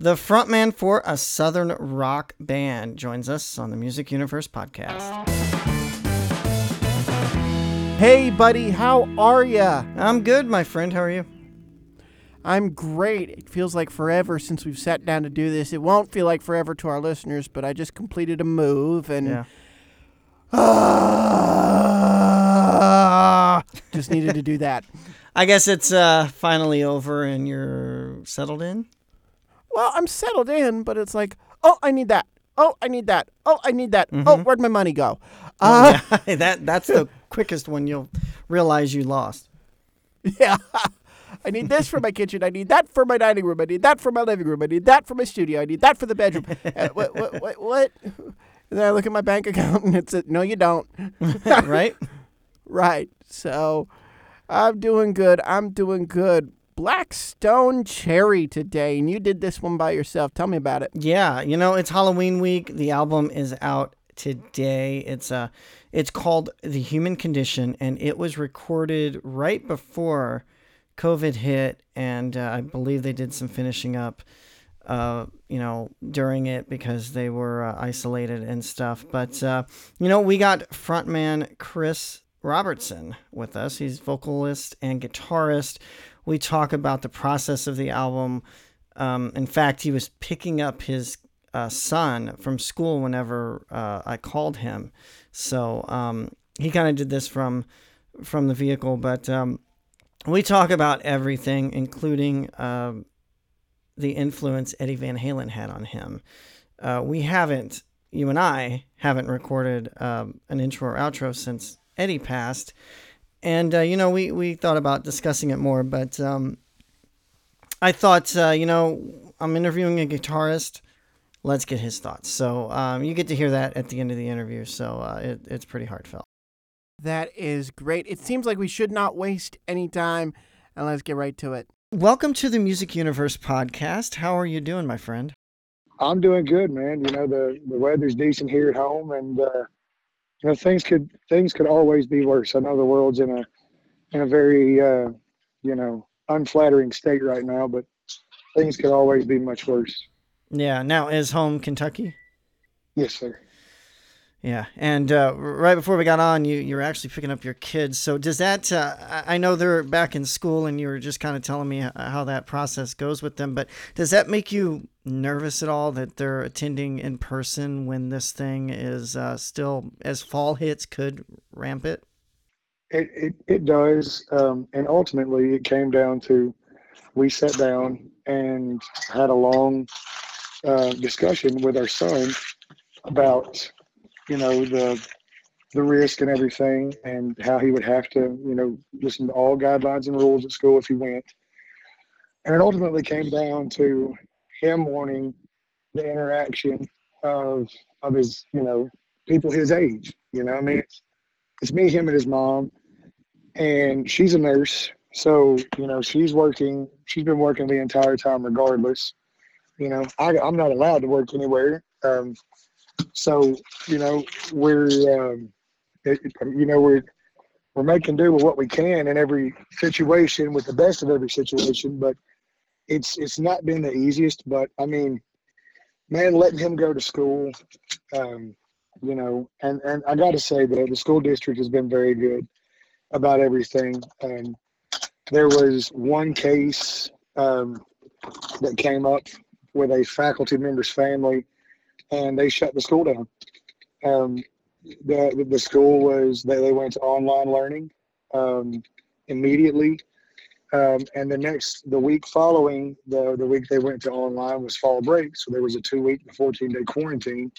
The frontman for a southern rock band joins us on the Music Universe podcast. Hey, buddy, how are ya? I'm good, my friend. How are you? I'm great. It feels like forever since we've sat down to do this. It won't feel like forever to our listeners, but I just completed a move and Yeah. Ah, just needed to do that. I guess it's uh, finally over and you're settled in. Well, I'm settled in, but it's like, oh, I need that. Oh, I need that. Oh, I need that. Oh, where'd my money go? Uh, yeah, that that's the quickest one you'll realize you lost. Yeah. I need this for my kitchen. I need that for my dining room. I need that for my living room. I need that for my studio. I need that for the bedroom. Uh, what, what, what, what? And then I look at my bank account and it's a, no, you don't. right? Right. So I'm doing good. I'm doing good. Black Stone Cherry today. And you did this one by yourself. Tell me about it. Yeah, you know, it's Halloween week. The album is out today. It's uh it's called The Human Condition and it was recorded right before COVID hit and uh, I believe they did some finishing up uh, you know, during it because they were uh, isolated and stuff. But uh, you know, we got frontman Chris Robertson with us. He's vocalist and guitarist. We talk about the process of the album. Um, in fact, he was picking up his uh, son from school whenever uh, I called him. So um, he kind of did this from from the vehicle, but um, we talk about everything, including uh, the influence Eddie Van Halen had on him. Uh, we haven't, you and I haven't recorded um, an intro or outro since Eddie passed, and uh, you know we we thought about discussing it more, but um, I thought uh, you know I'm interviewing a guitarist. Let's get his thoughts. So um, you get to hear that at the end of the interview. So uh, it, it's pretty heartfelt. That is great. It seems like we should not waste any time. And let's get right to it. Welcome to the Music Universe podcast. How are you doing, my friend? I'm doing good, man. You know the the weather's decent here at home, and uh, you know things could things could always be worse. I know the world's in a in a very uh, you know unflattering state right now, but things could always be much worse. Yeah. Now is home Kentucky. Yes, sir. Yeah, and uh, right before we got on, you you were actually picking up your kids. So does that? Uh, I know they're back in school, and you were just kind of telling me how that process goes with them. But does that make you nervous at all that they're attending in person when this thing is uh, still, as fall hits, could ramp it? It it, it does, um, and ultimately it came down to we sat down and had a long uh, discussion with our son about you know the the risk and everything and how he would have to you know listen to all guidelines and rules at school if he went. And it ultimately came down to him wanting the interaction of of his you know people his age you know i mean? It's, it's me him and his mom. And she's a nurse so you know she's working she's been working the entire time regardless. You know I, i'm not allowed to work anywhere. Um, so you know we're um, it, you know we're we're making do with what we can in every situation with the best of every situation but it's it's not been the easiest but i mean man letting him go to school um, you know and and i got to say that the school district has been very good about everything um, there was one case um, that came up with a faculty member's family and they shut the school down. Um, the the school was they, they went to online learning um, immediately, um, and the next the week following the the week they went to online was fall break, so there was a two week, fourteen day quarantine,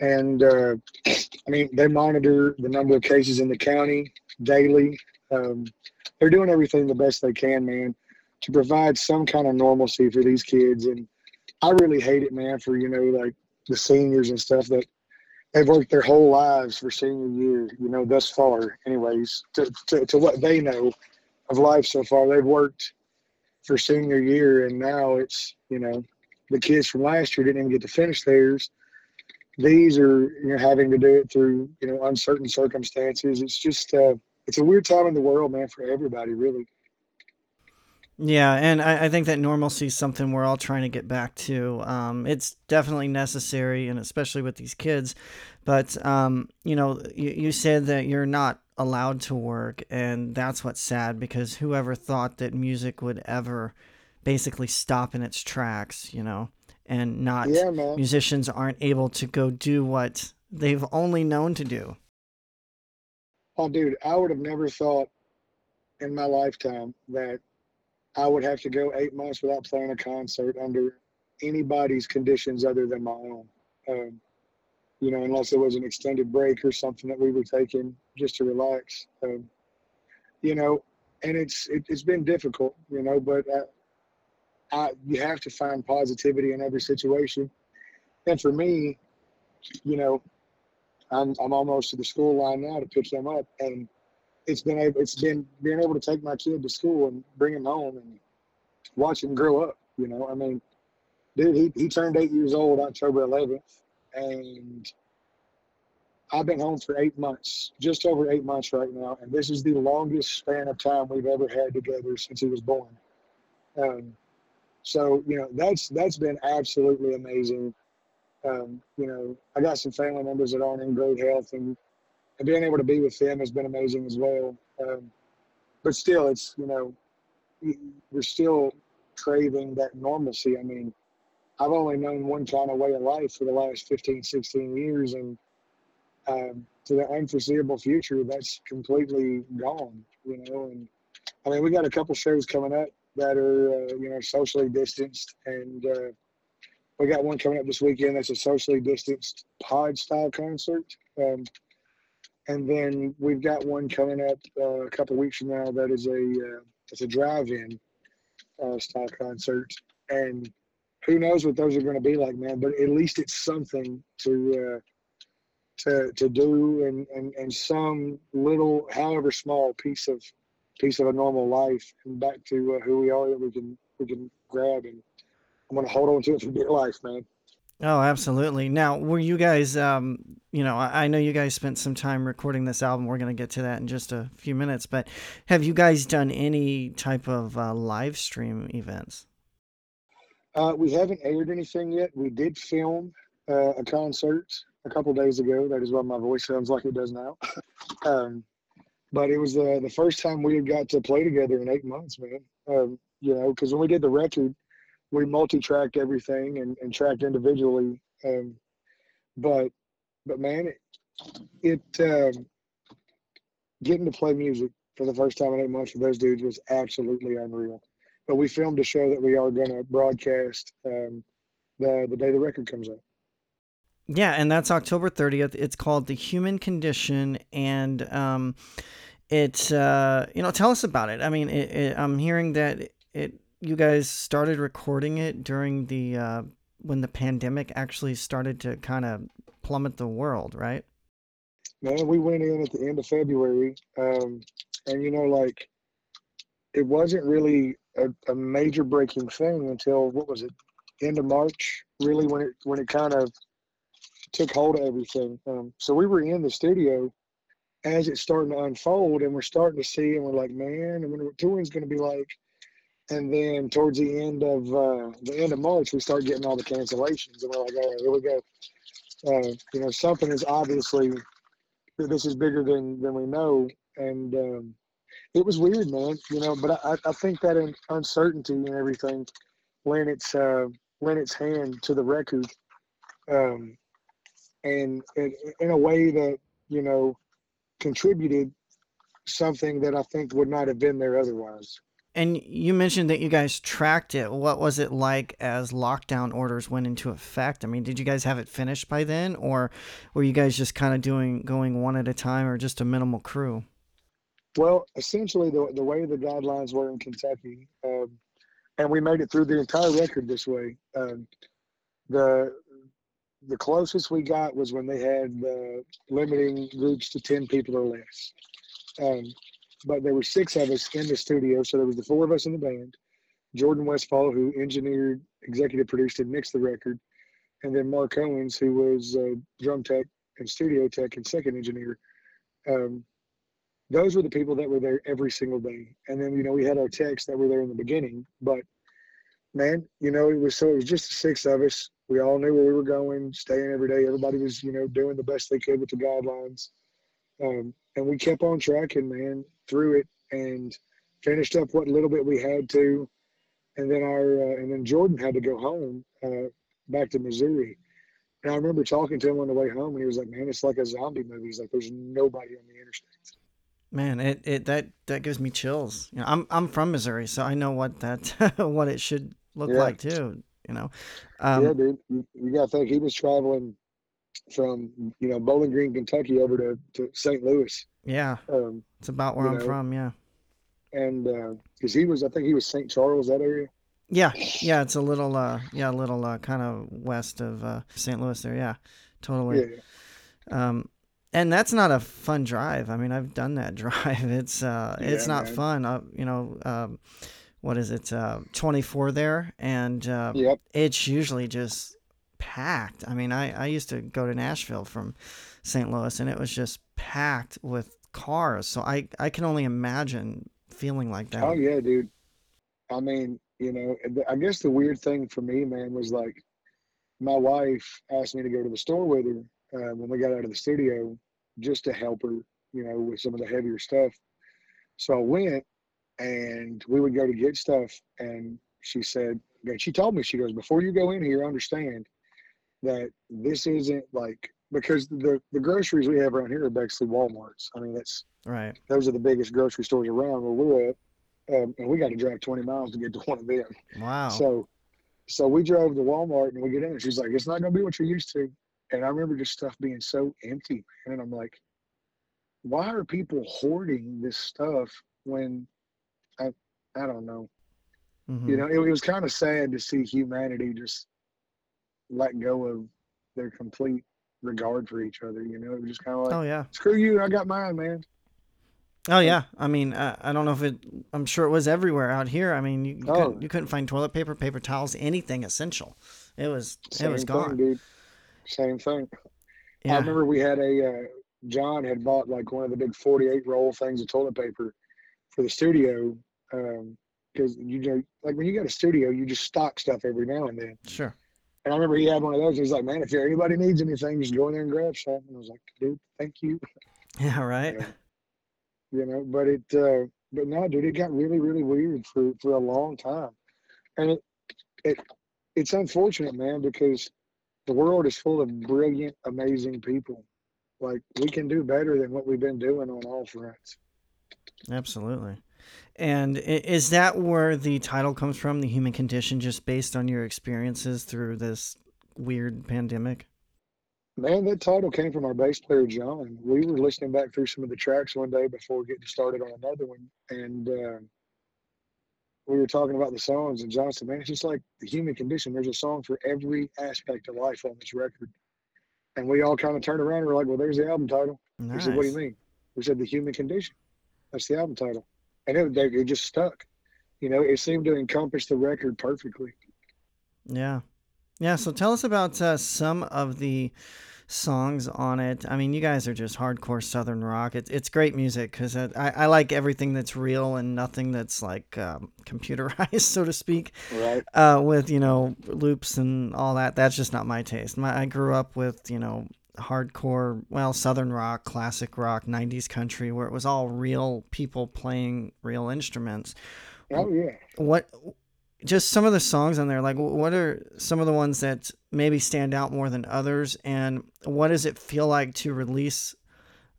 and uh, I mean they monitor the number of cases in the county daily. Um, they're doing everything the best they can, man, to provide some kind of normalcy for these kids and. I really hate it, man, for you know, like the seniors and stuff that they've worked their whole lives for senior year, you know, thus far, anyways, to, to, to what they know of life so far. They've worked for senior year, and now it's, you know, the kids from last year didn't even get to finish theirs. These are, you know, having to do it through, you know, uncertain circumstances. It's just, uh, it's a weird time in the world, man, for everybody, really. Yeah, and I, I think that normalcy is something we're all trying to get back to. Um, it's definitely necessary, and especially with these kids. But um, you know, you, you said that you're not allowed to work, and that's what's sad because whoever thought that music would ever basically stop in its tracks, you know, and not Yeah, musicians aren't able to go do what they've only known to do. Oh, dude, I would have never thought in my lifetime that I would have to go eight months without playing a concert under anybody's conditions other than my own. Um, you know, unless it was an extended break or something that we were taking just to relax. Um, you know, and it's it, it's been difficult, you know, but I, I, you have to find positivity in every situation. And for me, you know, I'm I'm almost to the school line now to pick them up, and it's been able it's been being able to take my kid to school and bring him home and watch him grow up. You know, I mean, dude, he he turned eight years old October 11th, and I've been home for eight months, just over eight months right now, and this is the longest span of time we've ever had together since he was born. Um, so you know that's that's been absolutely amazing. Um, you know, I got some family members that aren't in great health, and, and being able to be with them has been amazing as well. Um, but still, it's you know, we're still craving that normalcy. I mean, I've only known one kind of way of life for the last 15, 16 years, and um, to the unforeseeable future, that's completely gone. You know, and I mean, we got a couple shows coming up that are uh, you know socially distanced, and uh, we got one coming up this weekend that's a socially distanced pod style concert. Um, and then we've got one coming up uh, a couple weeks from now that is a uh, it's a drive-in uh, style concert. And who knows what those are going to be like, man? But at least it's something to uh, to to do, and, and and some little, however small, piece of piece of a normal life, and back to uh, who we are that we can we can grab and I'm gonna hold on to it for dear life, man. Oh, absolutely. Now, were you guys, um, you know, I, I know you guys spent some time recording this album. We're going to get to that in just a few minutes, but have you guys done any type of uh, live stream events? Uh, we haven't aired anything yet. We did film uh, a concert a couple days ago. That is why my voice sounds like it does now. um, but it was uh, the first time we had got to play together in eight months, man. Um, you know, because when we did the record, we multi-tracked everything and, and tracked individually. Um, but but man, it, it um, getting to play music for the first time in eight months with those dudes was absolutely unreal. But we filmed a show that we are going to broadcast um, the the day the record comes out. Yeah, and that's October 30th. It's called The Human Condition, and um, it's uh, you know, tell us about it. I mean, it, it, I'm hearing that it you guys started recording it during the uh, when the pandemic actually started to kind of plummet the world, right? Man, we went in at the end of February, um, and you know, like it wasn't really a, a major breaking thing until what was it, end of March? Really, when it when it kind of took hold of everything. Um, so we were in the studio as it's starting to unfold, and we're starting to see, and we're like, man, and what touring's going to be like. And then towards the end of uh, the end of March, we start getting all the cancellations, and we're like, right, here we go. Uh, you know, something is obviously this is bigger than than we know, and um, it was weird, man. You know, but I, I think that uncertainty and everything lent its uh, lent its hand to the record, um, and in, in a way that you know contributed something that I think would not have been there otherwise. And you mentioned that you guys tracked it. What was it like as lockdown orders went into effect? I mean, did you guys have it finished by then, or were you guys just kind of doing going one at a time, or just a minimal crew? Well, essentially, the the way the guidelines were in Kentucky, um, and we made it through the entire record this way. Um, the the closest we got was when they had uh, limiting groups to ten people or less. Um, but there were six of us in the studio, so there was the four of us in the band. Jordan Westfall, who engineered, executive produced, and mixed the record, and then Mark Owens, who was drum tech and studio tech and second engineer. Um, those were the people that were there every single day. And then, you know, we had our techs that were there in the beginning, but man, you know, it was so it was just the six of us. We all knew where we were going, staying every day. Everybody was, you know, doing the best they could with the guidelines. Um, and we kept on tracking, man, through it and finished up what little bit we had to. And then our, uh, and then Jordan had to go home, uh, back to Missouri. And I remember talking to him on the way home, and he was like, "Man, it's like a zombie movie. He's like, there's nobody on the interstate." Man, it, it that that gives me chills. You know, I'm I'm from Missouri, so I know what that what it should look Yeah. like too. You know, um, yeah, dude. You, you got to think he was traveling from you know Bowling Green, Kentucky, over to, to St. Louis, yeah, um, it's about where I'm know, from. Yeah, and because he was, I think he was St. Charles that area. yeah, yeah. It's a little uh, yeah, a little uh, kind of west of uh, St. Louis there. Yeah, totally. Yeah, Um, and that's not a fun drive. I mean, I've done that drive. It's uh, it's not man. fun. Uh, you know, um, what is it? Uh, 24 there, and uh, yep. it's usually just packed. I mean, I I used to go to Nashville from St. Louis, and it was just packed with cars. So I I can only imagine feeling like that. Oh yeah, dude. I mean, you know, I guess the weird thing for me, man, was like my wife asked me to go to the store with her uh, when we got out of the studio just to help her, you know, with some of the heavier stuff. So I went and we would go to get stuff. And she said, and she told me, she goes, before you go in here, understand that this isn't like, because the, the groceries we have around here are basically Walmarts. I mean, that's, Right. those are the biggest grocery stores around where we're at. Um, and we got to drive 20 miles to get to one of them. Wow. So, so we drove to Walmart and we get in and she's like, it's not going to be what you're used to. And I remember just stuff being so empty. man, And I'm like, why are people hoarding this stuff when I, I don't know. Mhm. You know, it, it was kind of sad to see humanity just let go of their complete regard for each other. You know, it was just kind of like, Oh yeah. screw you, I got mine, man. Oh yeah, I mean, uh, I don't know if it. I'm sure it was everywhere out here. I mean, you, you, Oh. couldn't, you couldn't find toilet paper, paper towels, anything essential. It was it was Same gone. dude. Same thing. Yeah. I remember we had a uh, John had bought like one of the big 48 roll things of toilet paper for the studio because you know like when you got a studio you just stock stuff every now and then. sure. And I remember he had one of those. He's like, man, if anybody needs anything, just go in there and grab some. And I was like, dude, thank you. Yeah, right. Yeah. You know, but it uh, but no, dude, it got really really weird for for a long time, and it it it's unfortunate, man, because the world is full of brilliant, amazing people. Like we can do better than what we've been doing on all fronts. Absolutely. And is that where the title comes from, the human condition, just based on your experiences through this weird pandemic? Man, that title came from our bass player John. We were listening back through some of the tracks one day before getting started on another one, and uh, we were talking about the songs. And John said, "Man, it's just like the human condition. There's a song for every aspect of life on this record." And we all kind of turned around and were like, "Well, there's the album title." He said, "What do you mean?" We said, "The human condition." That's the album title, and it, it just stuck. You know, it seemed to encompass the record perfectly. Yeah. Yeah. So tell us about uh, some of the songs on it. I mean, you guys are just hardcore Southern rock. It's, it's great music because I, I like everything that's real and nothing that's like um, computerized, so to speak, Right? uh, with, you know, loops and all that. That's just not my taste. My, I grew up with, you know, hardcore, well, Southern rock, classic rock, 90s country, where it was all real people playing real instruments Oh yeah. what just some of the songs on there like what are some of the ones that maybe stand out more than others and what does it feel like to release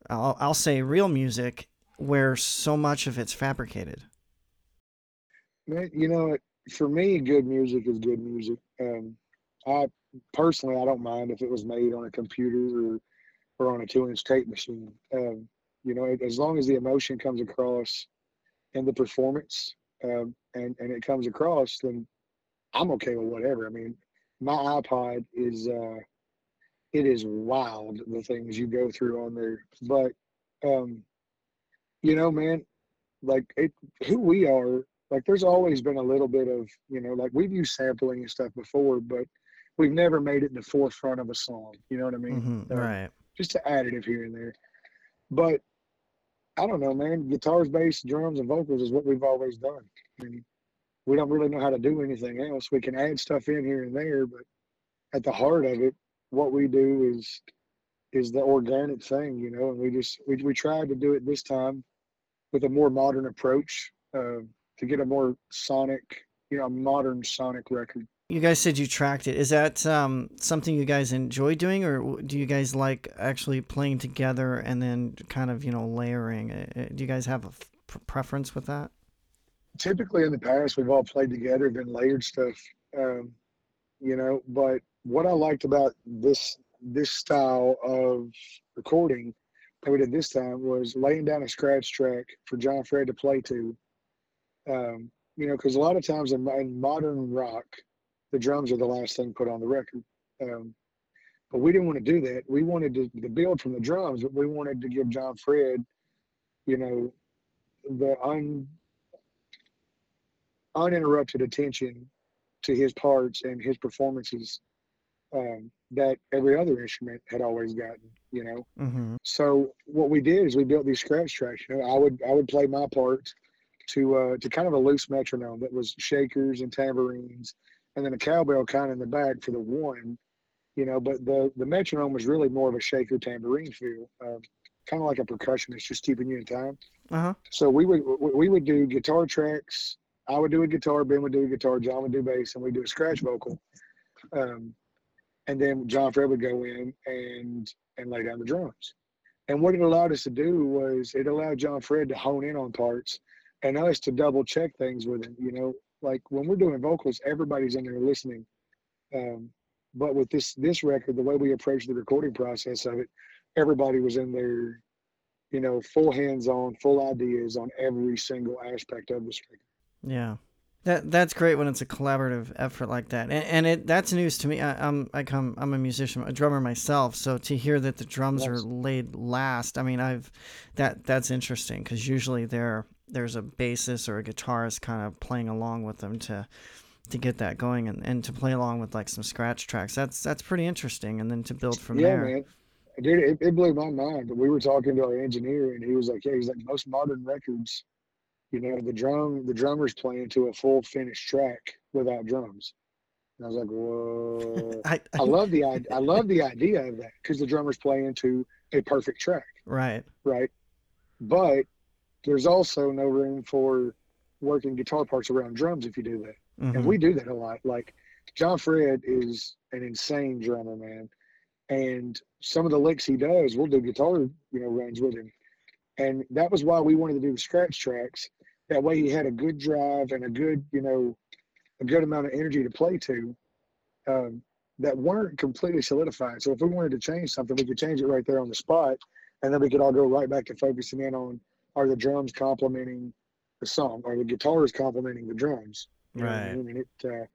i'll, I'll say real music where so much of it's fabricated you know, for me, good music is good music. Um, I personally, I don't mind if it was made on a computer or, or on a two-inch tape machine. Um, you know, as long as the emotion comes across in the performance um, and and it comes across, then I'm okay with whatever. I mean, my iPod is uh, it is wild the things you go through on there, but um, you know, man, like it, who we are like there's always been a little bit of you know like we've used sampling and stuff before but we've never made it in the forefront of a song you know what i mean hmm Uh, right just an additive here and there but I don't know, man. Guitars, bass, drums, and vocals is what we've always done. I mean, we don't really know how to do anything else. We can add stuff in here and there, but at the heart of it, what we do is is the organic thing, you know. And we just we we tried to do it this time with a more modern approach uh, to get a more sonic, you know, a modern sonic record. You guys said you tracked it. Is that um, something you guys enjoy doing, or do you guys like actually playing together and then kind of you know layering? Do you guys have a f- preference with that? Typically, in the past, we've all played together, been layered stuff, um, you know. But what I liked about this this style of recording that we did this time was laying down a scratch track for John Fred to play to. Um, you know, because a lot of times in, in modern rock, the drums are the last thing put on the record. Um, but we didn't want to do that. We wanted to, to build from the drums, but we wanted to give John Fred, you know, the un, uninterrupted attention to his parts and his performances um, that every other instrument had always gotten. You know, Mm-hmm. so what we did is we built these scratch tracks. You know, I would I would play my parts to uh, to kind of a loose metronome that was shakers and tambourines and then a cowbell kind of in the back for the one, you know. But the the metronome was really more of a shaker tambourine feel, uh, kind of like a percussionist, just keeping you in time. Uh huh. So we would we would do guitar tracks. I would do a guitar, Ben would do a guitar, John would do bass, and we do a scratch vocal. Um, and then John Fred would go in and and lay down the drums. And what it allowed us to do was it allowed John Fred to hone in on parts and us to double check things with him. You know, like when we're doing vocals, everybody's in there listening. Um, but with this this record, the way we approached the recording process of it, everybody was in there, you know, full hands on, full ideas on every single aspect of this record. Yeah. That that's great when it's a collaborative effort like that, and, and it that's news to me. I, I'm I come I'm a musician, a drummer myself, so to hear that the drums are laid last, I mean I've that that's interesting because usually there there's a bassist or a guitarist kind of playing along with them to to get that going and, and to play along with like some scratch tracks. That's that's pretty interesting, and then to build from there. yeah, there. man. Dude, it, it blew my mind. We were talking to our engineer, and he was like, "Yeah, he's like most modern records, you know, the drum, the drummer's playing to a full finished track without drums." And I was like, "Whoa!" I, I love the i- I love the idea of that because the drummer's playing to a perfect track, right. right? But there's also no room for working guitar parts around drums if you do that. Mhm. And we do that a lot. Like John Fred is an insane drummer, man. And some of the licks he does, we'll do guitar, you know, runs with him. And that was why we wanted to do the scratch tracks. That way he had a good drive and a good, you know, a good amount of energy to play to um, that weren't completely solidified. So if we wanted to change something, we could change it right there on the spot. And then we could all go right back to focusing in on are the drums complementing the song? or the guitars complementing the drums? You know I Right. mean? And it uh,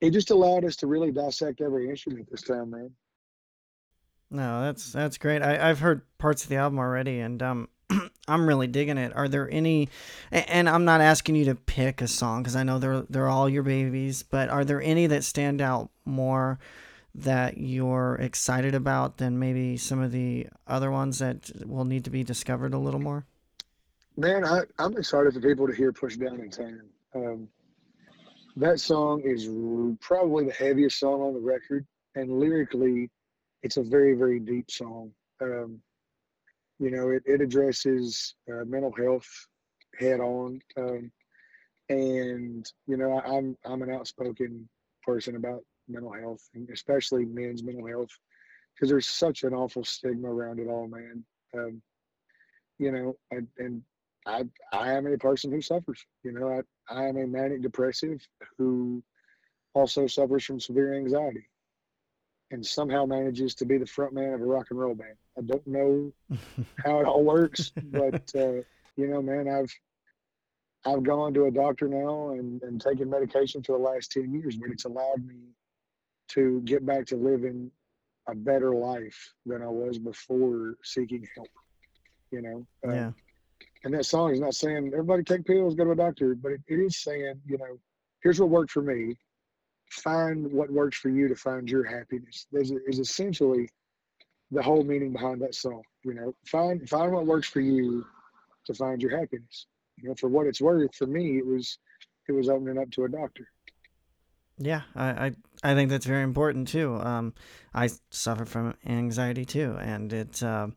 it just allowed us to really dissect every instrument this time, man. No, that's that's great. I, I've heard parts of the album already, and um, I'm really digging it. Are there any? And I'm not asking you to pick a song because I know they're they're all your babies. But are there any that stand out more that you're excited about than maybe some of the other ones that will need to be discovered a little more? Man, I, I'm excited for people to hear Push Down and Turn. Um, that song is probably the heaviest song on the record, and lyrically, it's a very, very deep song. Um, you know, it, it addresses uh, mental health head on. Um, and, you know, I, I'm, I'm an outspoken person about mental health, and especially men's mental health, because there's such an awful stigma around it all, man. Um, you know, and, and I I am a person who suffers. You know, I I am a manic depressive who also suffers from severe anxiety, and somehow manages to be the front man of a rock and roll band. I don't know how it all works, but uh, you know, man, I've I've gone to a doctor now and, and taken medication for the last ten years, but it's allowed me to get back to living a better life than I was before seeking help. You know, yeah. And that song is not saying everybody take pills, go to a doctor, but it, it is saying, you know, here's what worked for me. Find what works for you to find your happiness. There's is essentially the whole meaning behind that song. You know, find find what works for you to find your happiness. You know, for what it's worth, for me, it was it was opening up to a doctor. Yeah, I, I, I think that's very important too. Um, I suffer from anxiety too, and it's uh,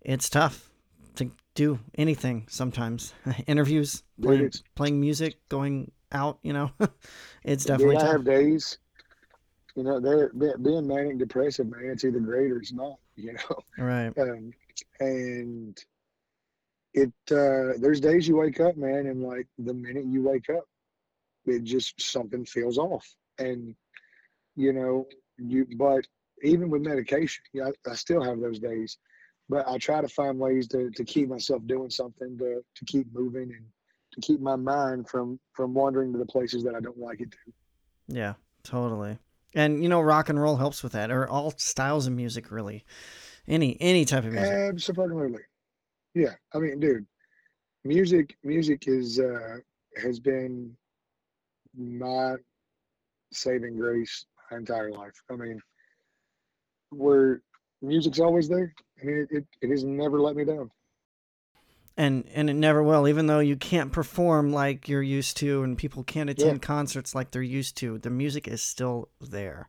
it's tough to do anything sometimes. Interviews, playing, playing music, going out. You know, it's definitely I have days. You know, they're being manic depressive, man. It's either great or it's not. You know, Right. um, and it uh, there's days you wake up, man, and like the minute you wake up, it just something feels off, and you know you. But even with medication, yeah, I, I still have those days, but I try to find ways to to keep myself doing something to to keep moving and to keep my mind from from wandering to the places that I don't like it to. Yeah, totally. And you know, rock and roll helps with that, or all styles of music, really. Any any type of music. Absolutely. Yeah. I mean, dude, music music is uh has been my saving grace my entire life. I mean, music's always there. I mean, it, it, it has never let me down. and and it never will even though you can't perform like you're used to and people can't attend concerts like they're used to the music is still there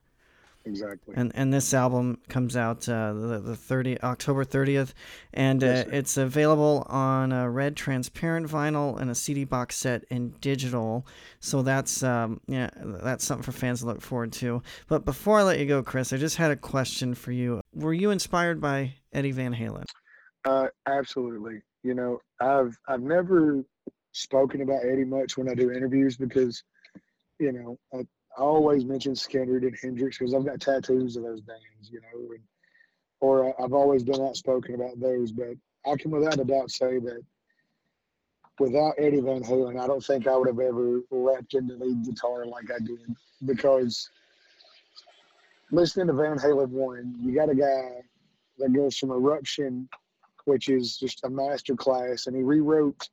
Exactly. and and this album comes out uh, the, the 30 october 30th and uh, Yes, it's available on a red transparent vinyl and a cd box set in digital. So that's um yeah that's something for fans to look forward to. But before i let you go chris i just had a question for you. Were you inspired by eddie van halen? Uh, absolutely. You know, I've I've never spoken about Eddie much when I do interviews because, you know, I, I always mention Skynyrd and Hendrix because I've got tattoos of those bands, you know, and or I've always been outspoken about those. But I can without a doubt say that without Eddie Van Halen, I don't think I would have ever leapt into lead guitar like I did because listening to Van Halen one, you got a guy that goes from Eruption which is just a master class. And he rewrote,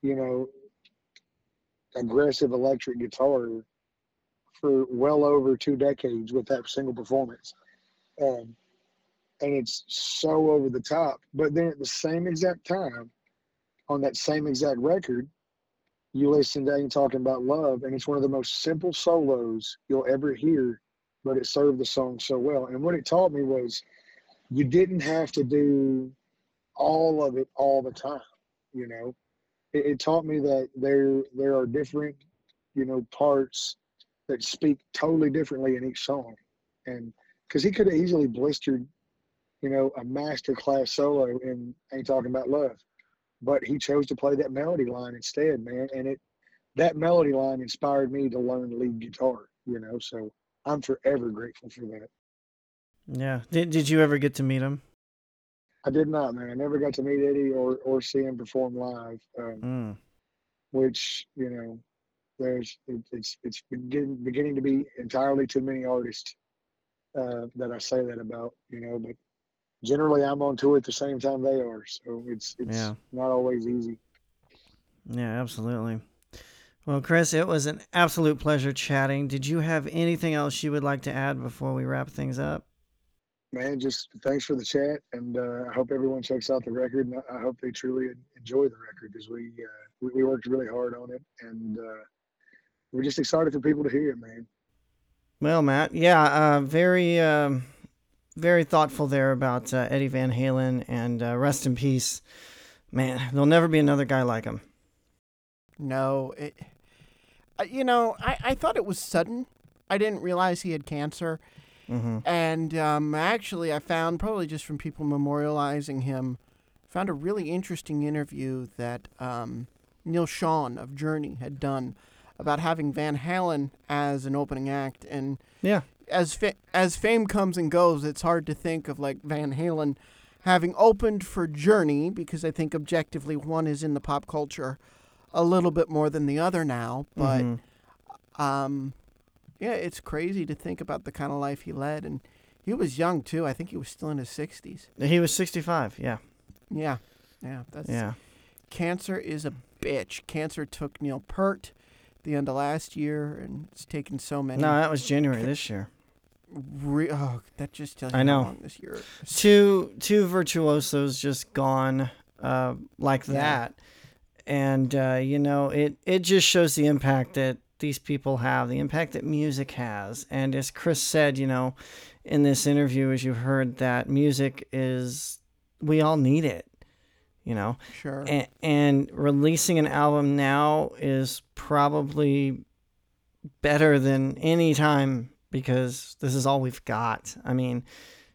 you know, aggressive electric guitar for well over two decades with that single performance. Um, and it's so over the top. But then at the same exact time, on that same exact record, you listen to Ain't Talking About Love, and it's one of the most simple solos you'll ever hear, but it served the song so well. And what it taught me was you didn't have to do all of it all the time. You know, it, it taught me that there there are different, you know, parts that speak totally differently in each song, and because he could have easily blistered, you know, a master class solo in "Ain't Talking About Love," but he chose to play that melody line instead, man, and it that melody line inspired me to learn lead guitar. You know, so I'm forever grateful for that. yeah did, did you ever get to meet him I did not, man. I never got to meet Eddie or, or see him perform live. Um, mm. which you know there's it's it's begin, beginning to be entirely too many artists uh, that I say that about you know but generally I'm on tour at the same time they are so it's it's Yeah. not always easy Yeah, absolutely. Well, Chris, it was an absolute pleasure chatting. Did you have anything else you would like to add before we wrap things up? man just thanks for the chat and uh, I hope everyone checks out the record and I I hope they truly enjoy the record because we, uh, we we worked really hard on it and uh, we're just excited for people to hear it man Well, Matt, yeah, uh, very, um, very thoughtful there about uh, Eddie Van Halen, and uh, rest in peace. Man, there'll never be another guy like him. No, it, uh, you know, I, I thought it was sudden. I didn't realize he had cancer. hmm And um, actually, I found, probably just from people memorializing him, found a really interesting interview that um, Neal Schon of Journey had done about having Van Halen as an opening act. And Yeah. as fa- as fame comes and goes, it's hard to think of like Van Halen having opened for Journey because I think objectively one is in the pop culture a little bit more than the other now. But Mhm. um, yeah, it's crazy to think about the kind of life he led, and he was young too. I think he was still in his sixties. he was 65. Yeah. Yeah, yeah. That's Yeah. cancer is a bitch. Cancer took Neil Peart the end of last year, and it's taken so many. No, that was January this year. Re- oh, that just tells you I know. how long this year. is. Two two virtuosos just gone uh, like Yeah. that. And uh, you know, it it just shows the impact that these people have, the impact that music has. And as Chris said, you know, in this interview, as you heard, that music is we all need it. You know, Sure. and, and releasing an album now is probably better than any time because this is all we've got. I mean,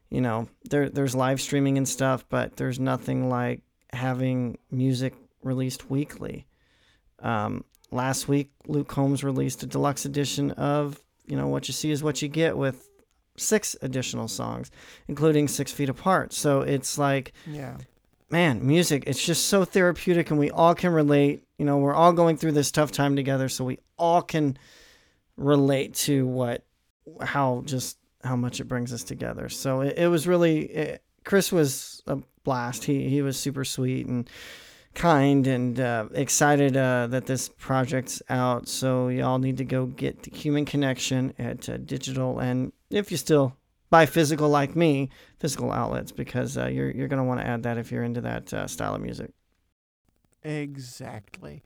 you know, there there's live streaming and stuff, but there's nothing like having music released weekly. Um, last week, Luke Combs released a deluxe edition of you know what you see is what you get with six additional songs, including Six Feet Apart. So it's like yeah. Man, music, it's just so therapeutic and we all can relate. You know, we're all going through this tough time together, so we all can relate to what, how just how much it brings us together. So it, it was really, it, Chris was a blast. He, he was super sweet and kind and uh, excited uh, that this project's out. So y'all need to go get the Human Connection at uh, digital and if you still buy physical like me, physical outlets because uh, you're you're gonna want to add that if you're into that uh, style of music. Exactly.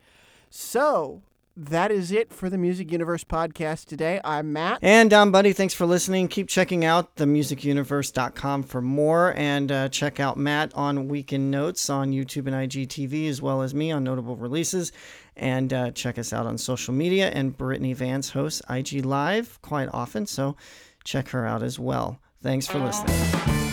So that is it for the Music Universe podcast today. I'm Matt. And um, buddy, thanks for listening. Keep checking out themusicuniverse.com for more, and uh, check out Matt on Weekend Notes on YouTube and IGTV, as well as me on Notable Releases. And uh, check us out on social media. And Brittany Vance hosts IG Live quite often, so check her out as well. Thanks for listening.